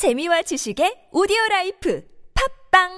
재미와 지식의 오디오 라이프 팟빵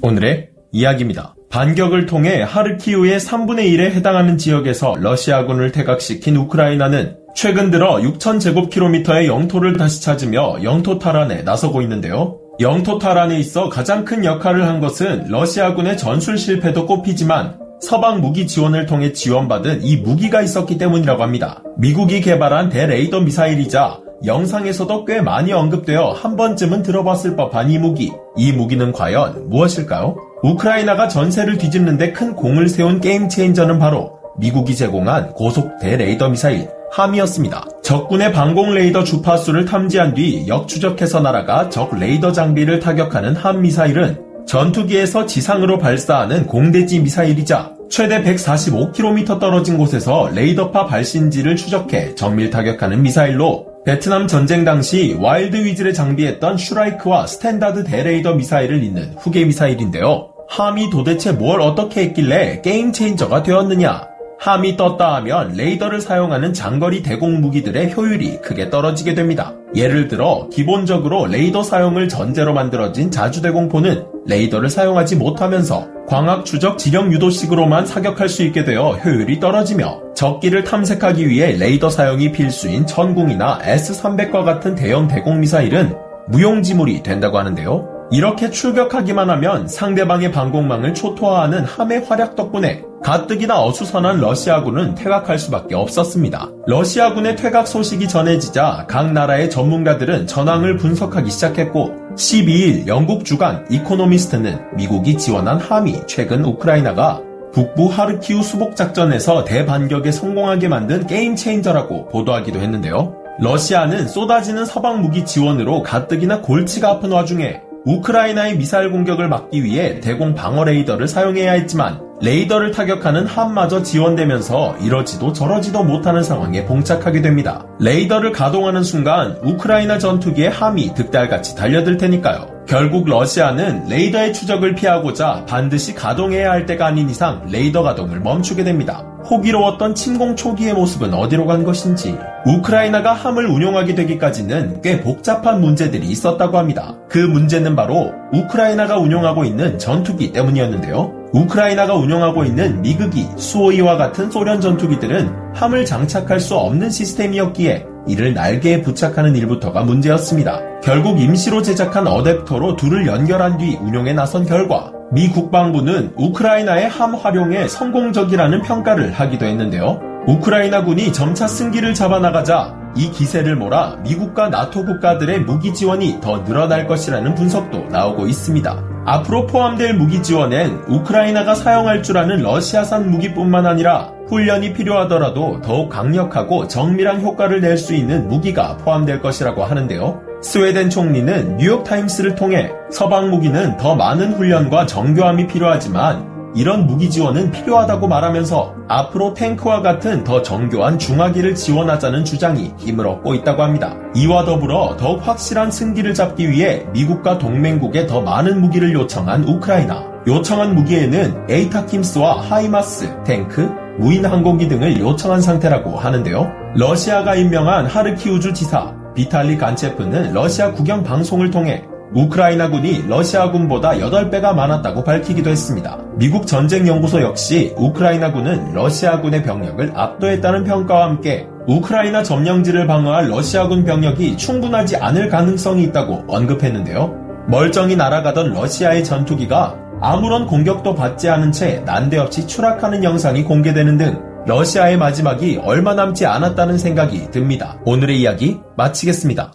오늘의 이야기입니다. 반격을 통해 하르키우의 3분의 1에 해당하는 지역에서 러시아군을 퇴각시킨 우크라이나는 최근 들어 6,000제곱킬로미터의 영토를 다시 찾으며 영토 탈환에 나서고 있는데요. 영토 탈환에 있어 가장 큰 역할을 한 것은 러시아군의 전술 실패도 꼽히지만 서방 무기 지원을 통해 지원받은 이 무기가 있었기 때문이라고 합니다. 미국이 개발한 대레이더 미사일이자 영상에서도 꽤 많이 언급되어 한 번쯤은 들어봤을 법한 이 무기. 이 무기는 과연 무엇일까요? 우크라이나가 전세를 뒤집는데 큰 공을 세운 game changer는 바로 미국이 제공한 고속 대레이더 미사일 함이었습니다. 적군의 방공 레이더 주파수를 탐지한 뒤 역추적해서 날아가 적 레이더 장비를 타격하는 함 미사일은 전투기에서 지상으로 발사하는 공대지 미사일이자 최대 145km 떨어진 곳에서 레이더파 발신지를 추적해 정밀 타격하는 미사일로 베트남 전쟁 당시 와일드 위즐에 장비했던 슈라이크와 스탠다드 대레이더 미사일을 잇는 후계 미사일인데요. 함이 도대체 뭘 어떻게 했길래 game changer가 되었느냐? 함이 떴다 하면 레이더를 사용하는 장거리 대공 무기들의 효율이 크게 떨어지게 됩니다. 예를 들어 기본적으로 레이더 사용을 전제로 만들어진 자주대공포는 레이더를 사용하지 못하면서 광학 추적 지령 유도식으로만 사격할 수 있게 되어 효율이 떨어지며 적기를 탐색하기 위해 레이더 사용이 필수인 천궁이나 S-300과 같은 대형 대공 미사일은 무용지물이 된다고 하는데요. 이렇게 출격하기만 하면 상대방의 방공망을 초토화하는 함의 활약 덕분에 가뜩이나 어수선한 러시아군은 퇴각할 수밖에 없었습니다. 러시아군의 퇴각 소식이 전해지자 각 나라의 전문가들은 전황을 분석하기 시작했고 12일 영국 주간 이코노미스트는 미국이 지원한 함이 최근 우크라이나가 북부 하르키우 수복 작전에서 대반격에 성공하게 만든 game changer라고 보도하기도 했는데요. 러시아는 쏟아지는 서방 무기 지원으로 가뜩이나 골치가 아픈 와중에 우크라이나의 미사일 공격을 막기 위해 대공 방어 레이더를 사용해야 했지만 레이더를 타격하는 함마저 지원되면서 이러지도 저러지도 못하는 상황에 봉착하게 됩니다. 레이더를 가동하는 순간 우크라이나 전투기의 함이 득달같이 달려들 테니까요. 결국 러시아는 레이더의 추적을 피하고자 반드시 가동해야 할 때가 아닌 이상 레이더 가동을 멈추게 됩니다. 호기로웠던 침공 초기의 모습은 어디로 간 것인지 우크라이나가 함을 운용하게 되기까지는 꽤 복잡한 문제들이 있었다고 합니다. 그 문제는 바로 우크라이나가 운용하고 있는 전투기 때문이었는데요. 우크라이나가 운용하고 있는 미그기, 수호이와 같은 소련 전투기들은 함을 장착할 수 없는 시스템이었기에 이를 날개에 부착하는 일부터가 문제였습니다. 결국 임시로 제작한 어댑터로 둘을 연결한 뒤 운용에 나선 결과 미 국방부는 우크라이나의 함 활용에 성공적이라는 평가를 하기도 했는데요. 우크라이나군이 점차 승기를 잡아나가자 이 기세를 몰아 미국과 나토 국가들의 무기 지원이 더 늘어날 것이라는 분석도 나오고 있습니다. 앞으로 포함될 무기 지원엔 우크라이나가 사용할 줄 아는 러시아산 무기뿐만 아니라 훈련이 필요하더라도 더욱 강력하고 정밀한 효과를 낼 수 있는 무기가 포함될 것이라고 하는데요. 스웨덴 총리는 뉴욕타임스를 통해 서방 무기는 더 많은 훈련과 정교함이 필요하지만 이런 무기 지원은 필요하다고 말하면서 앞으로 탱크와 같은 더 정교한 중화기를 지원하자는 주장이 힘을 얻고 있다고 합니다. 이와 더불어 더욱 확실한 승기를 잡기 위해 미국과 동맹국에 더 많은 무기를 요청한 우크라이나. 요청한 무기에는 에이타킴스와 하이마스, 탱크, 무인 항공기 등을 요청한 상태라고 하는데요. 러시아가 임명한 하르키우주 지사 비탈리 간체프는 러시아 국영 방송을 통해 우크라이나군이 러시아군보다 8배가 많았다고 밝히기도 했습니다. 미국 전쟁연구소 역시 우크라이나군은 러시아군의 병력을 압도했다는 평가와 함께 우크라이나 점령지를 방어할 러시아군 병력이 충분하지 않을 가능성이 있다고 언급했는데요. 멀쩡히 날아가던 러시아의 전투기가 아무런 공격도 받지 않은 채 난데없이 추락하는 영상이 공개되는 등 러시아의 마지막이 얼마 남지 않았다는 생각이 듭니다. 오늘의 이야기 마치겠습니다.